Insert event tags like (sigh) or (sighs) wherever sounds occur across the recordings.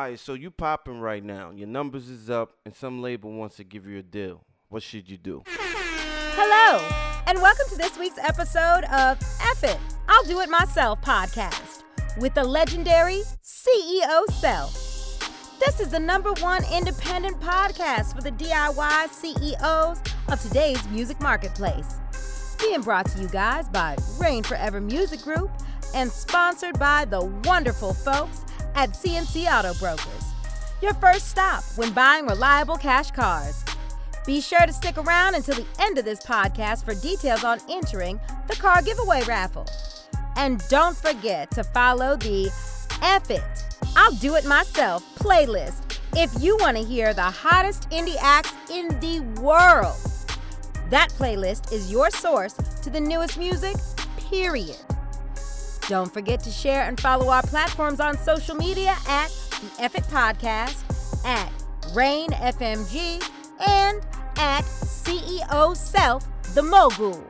All right, so you popping right now. Your numbers is up, and some label wants to give you a deal. What should you do? Hello, and welcome to this week's episode of F It, I'll Do It Myself podcast with the legendary CEO Self. This is the number one independent podcast for the DIY CEOs of today's music marketplace. Being brought to you guys by Rain Forever Music Group and sponsored by the wonderful folks at CNC Auto Brokers. Your first stop when buying reliable cash cars. Be sure to stick around until the end of this podcast for details on entering the car giveaway raffle. And don't forget to follow the F It, I'll Do It Myself playlist if you want to hear the hottest indie acts in the world. That playlist is your source to the newest music, period. Don't forget to share and follow our platforms on social media at the It Podcast, at Rain FMG, and at CEO Self the Mogul.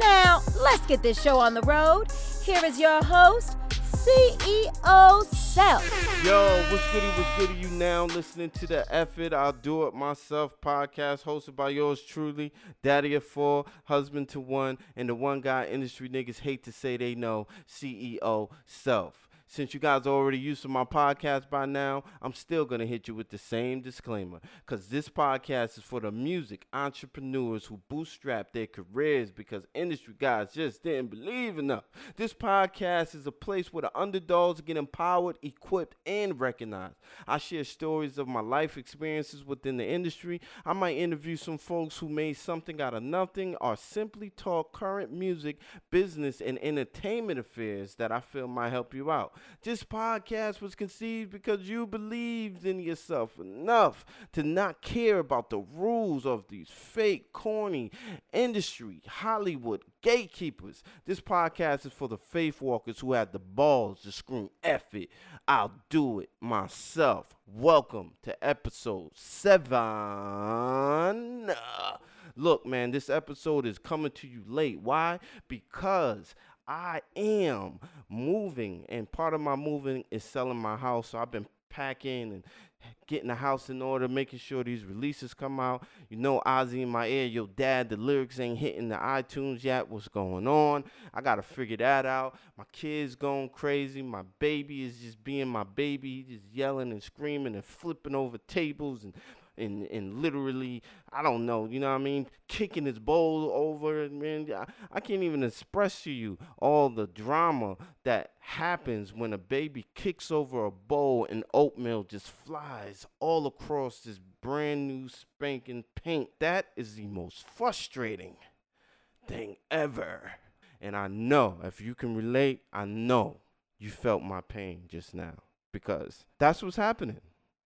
Now, let's get this show on the road. Here is your host, CEO Self. Yo, what's goody, what's goody? You now listening to the It, I'll Do It Myself podcast hosted by yours truly, daddy of four, husband to one, and the one guy industry niggas hate to say they know, CEO Self. Since you guys are already used to my podcast by now, I'm still going to hit you with the same disclaimer because this podcast is for the music entrepreneurs who bootstrap their careers because industry guys just didn't believe enough. This podcast is a place where the underdogs get empowered, equipped, and recognized. I share stories of my life experiences within the industry. I might interview some folks who made something out of nothing or simply talk current music, business, and entertainment affairs that I feel might help you out. This podcast was conceived because you believed in yourself enough to not care about the rules of these fake, corny industry, Hollywood gatekeepers. This podcast is for the faith walkers who had the balls to scream F it. I'll do it myself. Welcome to episode seven. Look, man, this episode is coming to you late. Why? Because I am moving, and part of my moving is selling my house. So I've been packing and getting the house in order, making sure these releases come out. You know, Ozzy in my ear, yo, dad, the lyrics ain't hitting the iTunes yet. What's going on? I gotta figure that out. My kid's going crazy. My baby is just being my baby, He's just yelling and screaming and flipping over tables and and and literally I don't know, you know what I mean, kicking his bowl over. Man, I, I can't even express to you all the drama that happens when a baby kicks over a bowl and oatmeal just flies all across this brand new spanking paint. That is the most frustrating thing ever. And I know if you can relate, I know you felt my pain just now because that's what's happening.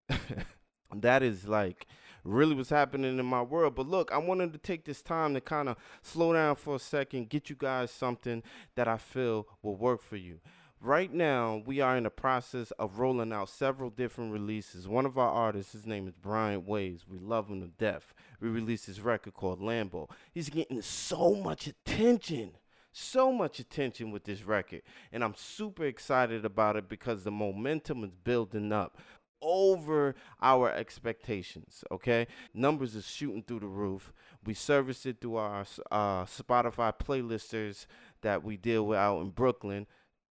(laughs) that is like really what's happening in my world. But look, I wanted to take this time to kind of slow down for a second, get you guys something that I feel will work for you. Right now, we are in the process of rolling out several different releases. One of our artists, his name is Brian Waves. We love him to death. We released his record called Lambo. He's getting so much attention so much attention with this record and I'm super excited about it because the momentum is building up over our expectations. Okay, numbers is shooting through the roof. We service it through our uh, Spotify playlisters that we deal with out in Brooklyn.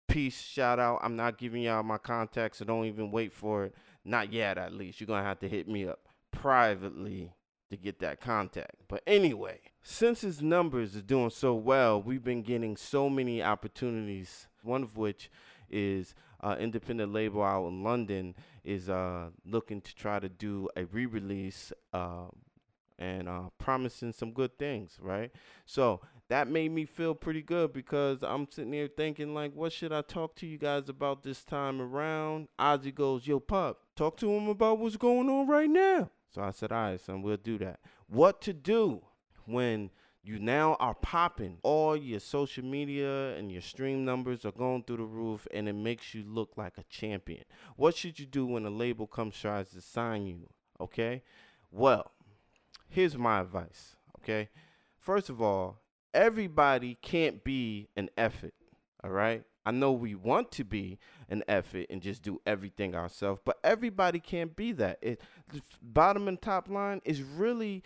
Peace, shout out. I'm not giving y'all my contacts, so don't even wait for it. Not yet, at least. You're gonna have to hit me up privately to get that contact. But anyway, since his numbers is doing so well, we've been getting so many opportunities. One of which is uh, independent label out in London is uh, looking to try to do a re-release uh, and uh, promising some good things, right? So that made me feel pretty good because I'm sitting here thinking like, what should I talk to you guys about this time around? Ozzy goes, yo, pup, talk to him about what's going on right now. So I said, all right, son, we'll do that. What to do when you now are popping. All your social media and your stream numbers are going through the roof, and it makes you look like a champion. What should you do when a label comes tries to sign you? Okay, well, here's my advice. Okay, first of all, everybody can't be an effort. All right. I know we want to be an effort and just do everything ourselves, but everybody can't be that. It bottom and top line is really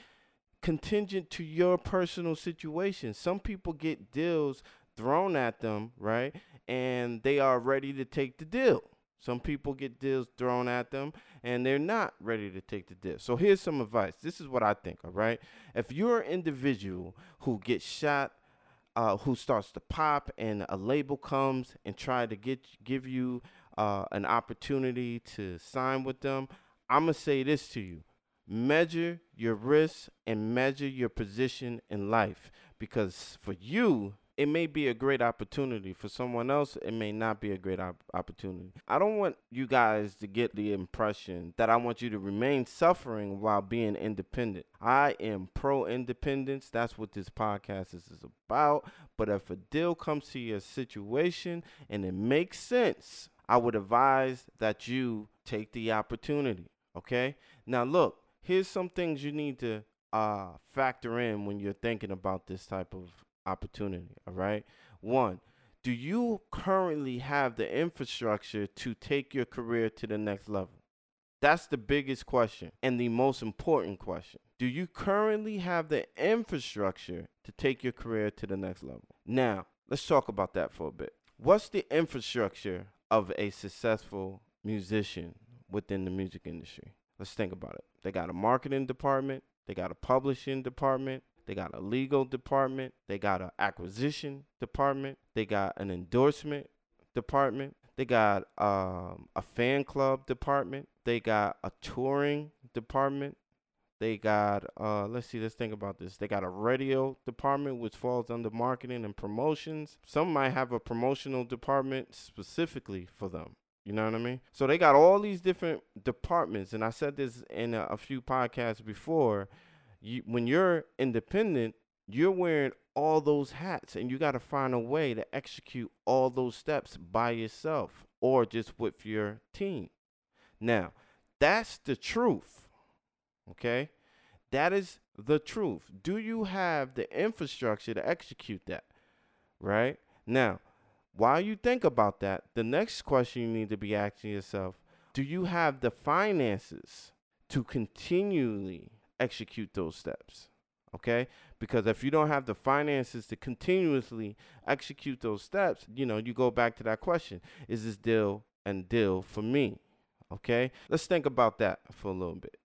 contingent to your personal situation. Some people get deals thrown at them, right? And they are ready to take the deal. Some people get deals thrown at them and they're not ready to take the deal. So here's some advice. This is what I think, all right? If you're an individual who gets shot, uh, who starts to pop and a label comes and try to get give you uh, an opportunity to sign with them, I'm to say this to you. Measure your risks and measure your position in life because for you, it may be a great opportunity. For someone else, it may not be a great op- opportunity. I don't want you guys to get the impression that I want you to remain suffering while being independent. I am pro independence. That's what this podcast is, is about. But if a deal comes to your situation and it makes sense, I would advise that you take the opportunity. Okay? Now, look, here's some things you need to uh, factor in when you're thinking about this type of opportunity. All right. One, do you currently have the infrastructure to take your career to the next level? That's the biggest question and the most important question. Do you currently have the infrastructure to take your career to the next level? Now, let's talk about that for a bit. What's the infrastructure of a successful musician within the music industry? Let's think about it. They got a marketing department, they got a publishing department, they got a legal department. They got an acquisition department. They got an endorsement department. They got um, a fan club department. They got a touring department. They got uh, let's see, let's think about this. They got a radio department which falls under marketing and promotions. Some might have a promotional department specifically for them. You know what I mean? So they got all these different departments, and I said this in a, a few podcasts before you when you're independent, you're wearing all those hats and you got to find a way to execute all those steps by yourself or just with your team. Now, that's the truth. Okay? That is the truth. Do you have the infrastructure to execute that? Right? Now, while you think about that, the next question you need to be asking yourself do you have the finances to continually execute those steps. Okay? Because if you don't have the finances to continuously execute those steps, you know, you go back to that question is this deal and deal for me? Okay? Let's think about that for a little bit.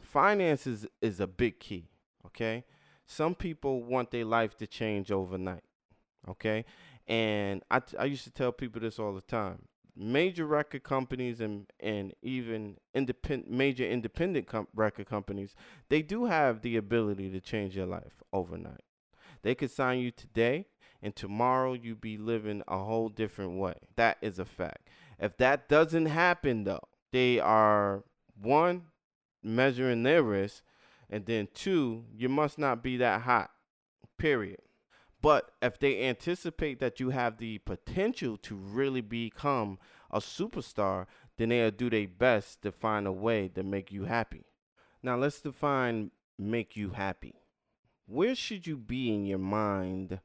Finances is a big key. Okay? Some people want their life to change overnight. Okay? And I, I used to tell people this all the time. Major record companies and and even major independent com- record companies they do have the ability to change your life overnight. They could sign you today and tomorrow you'd be living a whole different way. That is a fact. If that doesn't happen though they are one measuring their risk and then two you must not be that hot period but if they anticipate that you have the potential to really become a superstar, then they'll do their best to find a way to make you happy. Now, let's define make you happy. Where should you be in your mind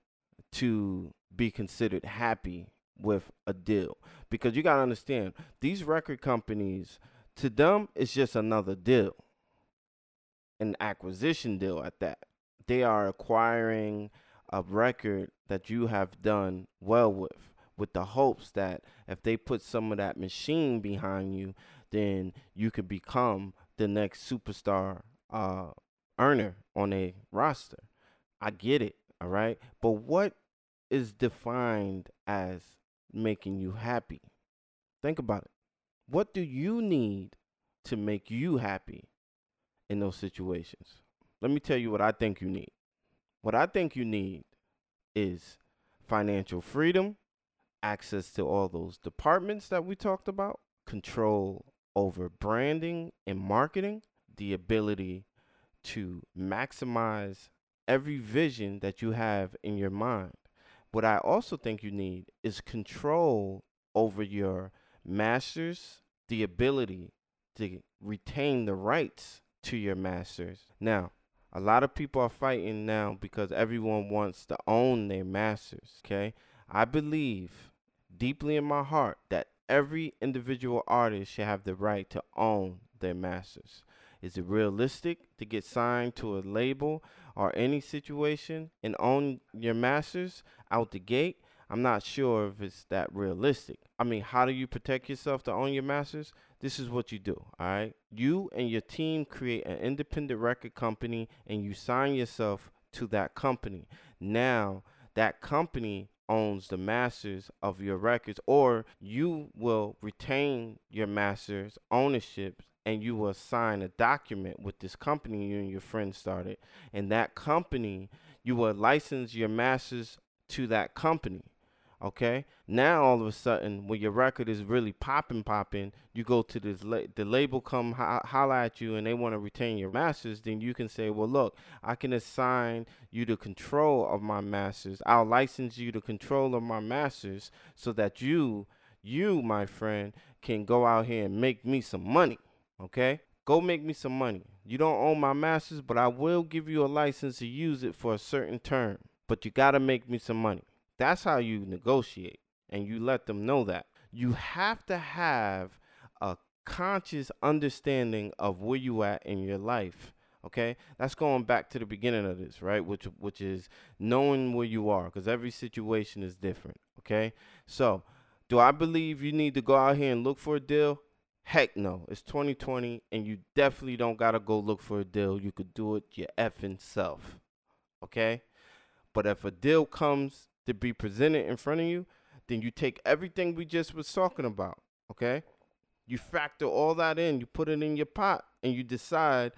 to be considered happy with a deal? Because you got to understand, these record companies, to them, it's just another deal, an acquisition deal at that. They are acquiring a record that you have done well with with the hopes that if they put some of that machine behind you then you could become the next superstar uh, earner on a roster. I get it all right but what is defined as making you happy? Think about it. What do you need to make you happy in those situations? Let me tell you what i think you need what I think you need is financial freedom, access to all those departments that we talked about, control over branding and marketing, the ability to maximize every vision that you have in your mind. What I also think you need is control over your masters, the ability to retain the rights to your masters. Now, a lot of people are fighting now because everyone wants to own their masters, okay? I believe deeply in my heart that every individual artist should have the right to own their masters. Is it realistic to get signed to a label or any situation and own your masters out the gate? I'm not sure if it's that realistic. I mean, how do you protect yourself to own your masters? This is what you do, all right? You and your team create an independent record company and you sign yourself to that company. Now, that company owns the masters of your records, or you will retain your masters' ownership and you will sign a document with this company you and your friend started. And that company, you will license your masters to that company. Okay. Now all of a sudden, when your record is really popping, popping, you go to this la- the label come ho- holla at you, and they want to retain your masters. Then you can say, well, look, I can assign you the control of my masters. I'll license you the control of my masters, so that you, you, my friend, can go out here and make me some money. Okay. Go make me some money. You don't own my masters, but I will give you a license to use it for a certain term. But you got to make me some money. That's how you negotiate and you let them know that. You have to have a conscious understanding of where you at in your life. Okay? That's going back to the beginning of this, right? Which which is knowing where you are cuz every situation is different, okay? So, do I believe you need to go out here and look for a deal? Heck no. It's 2020 and you definitely don't got to go look for a deal. You could do it your effing self. Okay? But if a deal comes to be presented in front of you, then you take everything we just was talking about, okay? You factor all that in, you put it in your pot, and you decide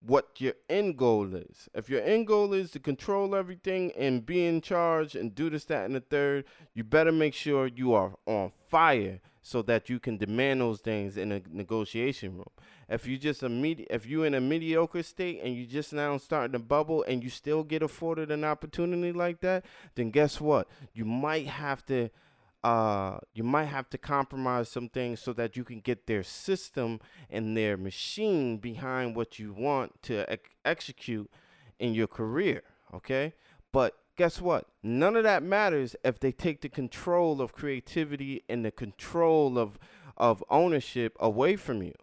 what your end goal is. If your end goal is to control everything and be in charge and do this, that, and the third, you better make sure you are on fire so that you can demand those things in a negotiation room. If you just a medi- if you in a mediocre state and you just now starting to bubble and you still get afforded an opportunity like that, then guess what? You might have to uh, you might have to compromise some things so that you can get their system and their machine behind what you want to ex- execute in your career. Okay, but guess what? None of that matters if they take the control of creativity and the control of of ownership away from you.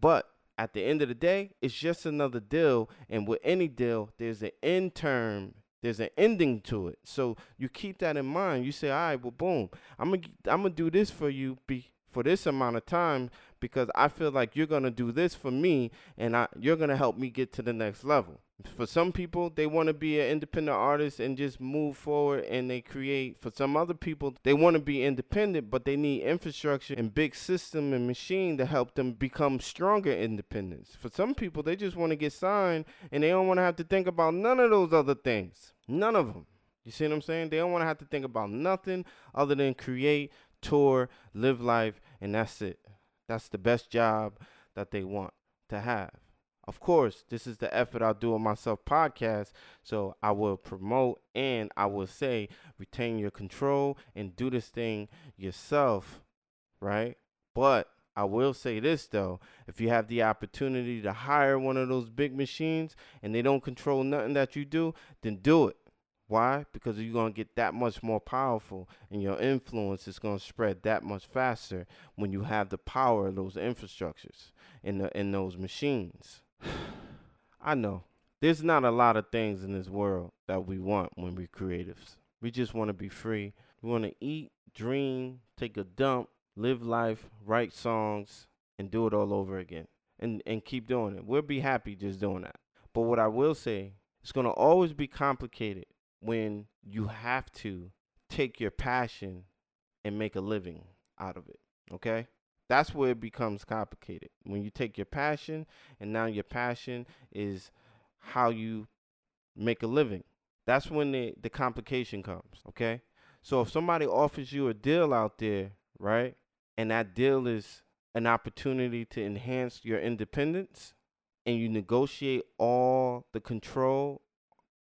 But at the end of the day, it's just another deal, and with any deal, there's an end term there's an ending to it. So you keep that in mind. You say, all right, well, boom, I'm gonna I'm gonna do this for you be for this amount of time because I feel like you're gonna do this for me, and I you're gonna help me get to the next level. For some people, they want to be an independent artist and just move forward and they create. For some other people, they want to be independent, but they need infrastructure and big system and machine to help them become stronger independence. For some people, they just want to get signed and they don't want to have to think about none of those other things. None of them. You see what I'm saying? They don't want to have to think about nothing other than create, tour, live life, and that's it. That's the best job that they want to have. Of course, this is the F It I'll do on myself podcast. So I will promote and I will say retain your control and do this thing yourself, right? But I will say this though, if you have the opportunity to hire one of those big machines and they don't control nothing that you do, then do it. Why? Because you're going to get that much more powerful and your influence is going to spread that much faster when you have the power of those infrastructures in the in those machines. (sighs) I know. There's not a lot of things in this world that we want when we're creatives. We just want to be free. We want to eat, dream, take a dump, live life, write songs, and do it all over again. And and keep doing it. We'll be happy just doing that. But what I will say, it's gonna always be complicated when you have to take your passion and make a living out of it. Okay? That's where it becomes complicated. When you take your passion and now your passion is how you make a living. That's when the, the complication comes, okay? So if somebody offers you a deal out there, right? And that deal is an opportunity to enhance your independence and you negotiate all the control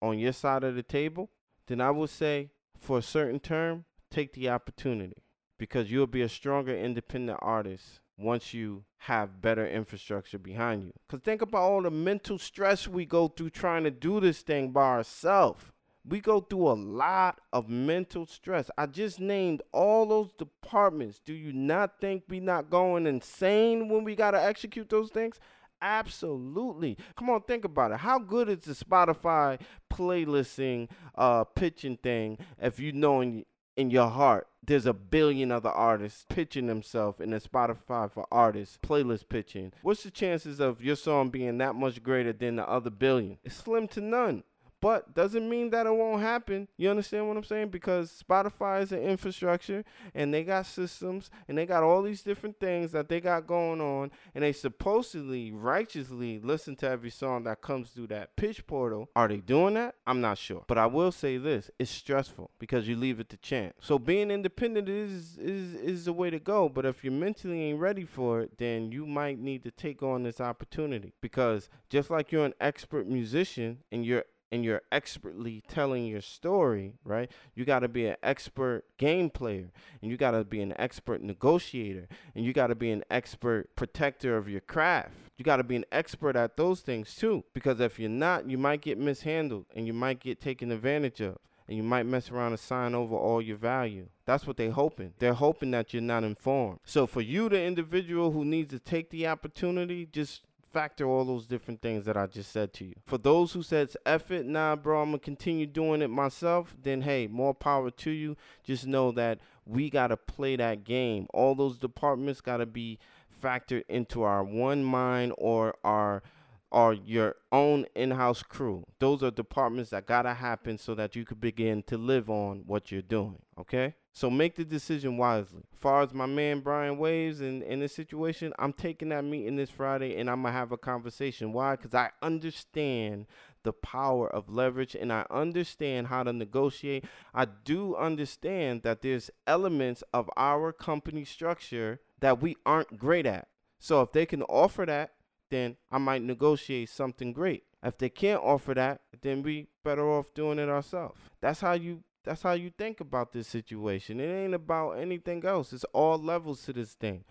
on your side of the table, then I would say for a certain term, take the opportunity because you'll be a stronger independent artist once you have better infrastructure behind you. Because think about all the mental stress we go through trying to do this thing by ourselves. we go through a lot of mental stress. I just named all those departments. Do you not think we're not going insane when we got to execute those things? Absolutely. Come on, think about it. How good is the Spotify playlisting, uh, pitching thing if you know in, in your heart there's a billion other artists pitching themselves in the Spotify for artists playlist pitching? What's the chances of your song being that much greater than the other billion? It's slim to none. But doesn't mean that it won't happen. You understand what I'm saying? Because Spotify is an infrastructure and they got systems and they got all these different things that they got going on and they supposedly righteously listen to every song that comes through that pitch portal. Are they doing that? I'm not sure. But I will say this, it's stressful because you leave it to chance. So being independent is is is the way to go, but if you mentally ain't ready for it, then you might need to take on this opportunity because just like you're an expert musician and you're and you're expertly telling your story, right? You got to be an expert game player and you got to be an expert negotiator and you got to be an expert protector of your craft. You got to be an expert at those things too because if you're not, you might get mishandled and you might get taken advantage of and you might mess around and sign over all your value. That's what they're hoping. They're hoping that you're not informed. So for you, the individual who needs to take the opportunity, just factor all those different things that I just said to you. For those who said, F it, nah, bro, I'm to continue doing it myself, then hey, more power to you. Just know that we got to play that game. All those departments got to be factored into our one mind or our or your own in-house crew. Those are departments that got to happen so that you could begin to live on what you're doing, okay? So make the decision wisely. As far as my man Brian Waves and in this situation, I'm taking that meeting this Friday and I'm gonna have a conversation. Why? Because I understand the power of leverage and I understand how to negotiate. I do understand that there's elements of our company structure that we aren't great at. So if they can offer that, then I might negotiate something great. If they can't offer that, then we better off doing it ourselves. That's how you that's how you think about this situation. It ain't about anything else. It's all levels to this thing.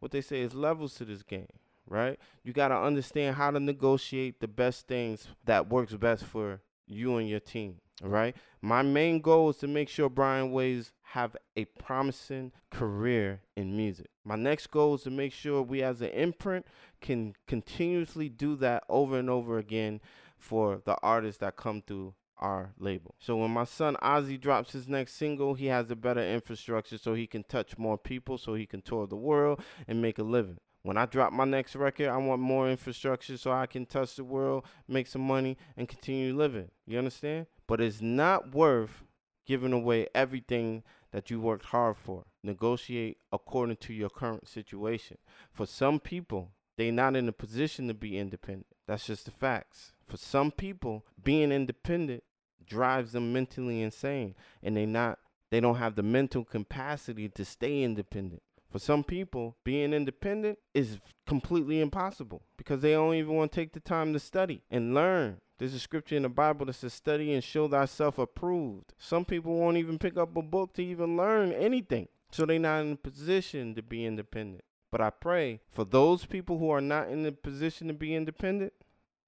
What they say is levels to this game, right? You got to understand how to negotiate the best things that works best for you and your team. Right. My main goal is to make sure Brian Ways have a promising career in music. My next goal is to make sure we as an imprint can continuously do that over and over again for the artists that come through our label. So when my son Ozzy drops his next single, he has a better infrastructure so he can touch more people, so he can tour the world and make a living. When I drop my next record, I want more infrastructure so I can touch the world, make some money, and continue living. You understand? But it's not worth giving away everything that you worked hard for. Negotiate according to your current situation. For some people, they're not in a position to be independent. That's just the facts. For some people, being independent drives them mentally insane and they not they don't have the mental capacity to stay independent. For some people, being independent is completely impossible because they don't even want to take the time to study and learn. There's a scripture in the Bible that says, Study and show thyself approved. Some people won't even pick up a book to even learn anything. So they're not in a position to be independent. But I pray for those people who are not in the position to be independent,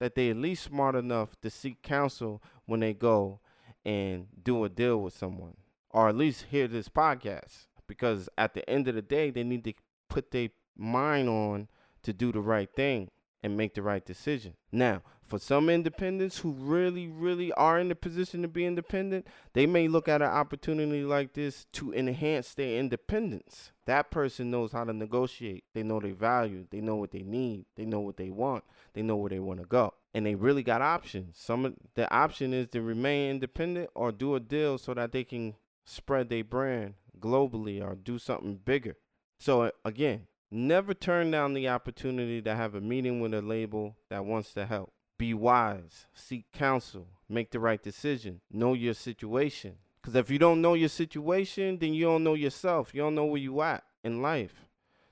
that they at least smart enough to seek counsel when they go and do a deal with someone or at least hear this podcast because at the end of the day they need to put their mind on to do the right thing and make the right decision. Now, for some independents who really, really are in the position to be independent, they may look at an opportunity like this to enhance their independence. That person knows how to negotiate. They know their value. They know what they need. They know what they want. They know where they want to go. And they really got options. Some of the option is to remain independent or do a deal so that they can spread their brand globally or do something bigger. So again, never turn down the opportunity to have a meeting with a label that wants to help. Be wise, seek counsel, make the right decision, know your situation. Because if you don't know your situation, then you don't know yourself. You don't know where you at in life.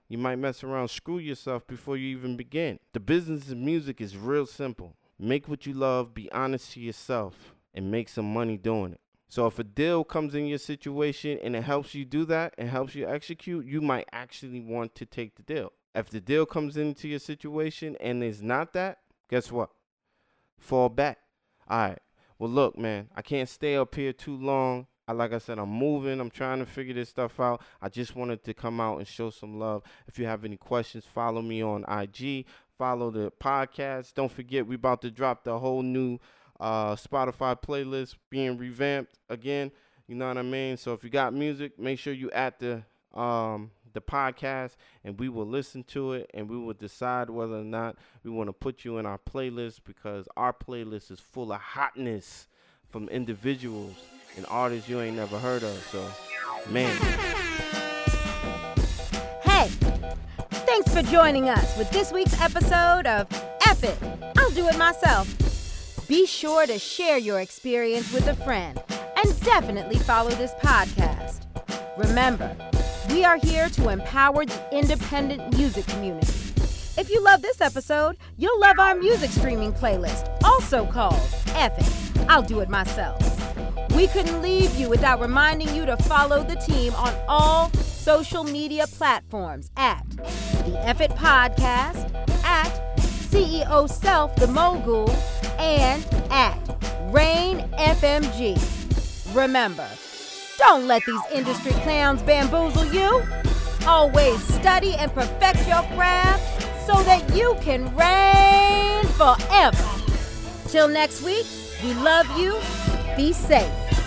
You might mess around, screw yourself before you even begin. The business of music is real simple. Make what you love, be honest to yourself, and make some money doing it. So if a deal comes in your situation and it helps you do that and helps you execute, you might actually want to take the deal. If the deal comes into your situation and it's not that, guess what? Fall back. All right. Well, look, man, I can't stay up here too long. I, like I said, I'm moving. I'm trying to figure this stuff out. I just wanted to come out and show some love. If you have any questions, follow me on IG. Follow the podcast. Don't forget, we about to drop the whole new uh, Spotify playlist being revamped again. You know what I mean? So if you got music, make sure you at the um, the podcast and we will listen to it and we will decide whether or not we want to put you in our playlist because our playlist is full of hotness from individuals and artists you ain't never heard of. So, man. Hey, thanks for joining us with this week's episode of F It, I'll Do It Myself. Be sure to share your experience with a friend and definitely follow this podcast. Remember, we are here to empower the independent music community. If you love this episode, you'll love our music streaming playlist, also called It, I'll Do It Myself. We couldn't leave you without reminding you to follow the team on all social media platforms at the F It Podcast, at CEO Self the Mogul, and at Rain FMG. Remember, don't let these industry clowns bamboozle you. Always study and perfect your craft so that you can reign forever. Till next week, we love you. Be safe.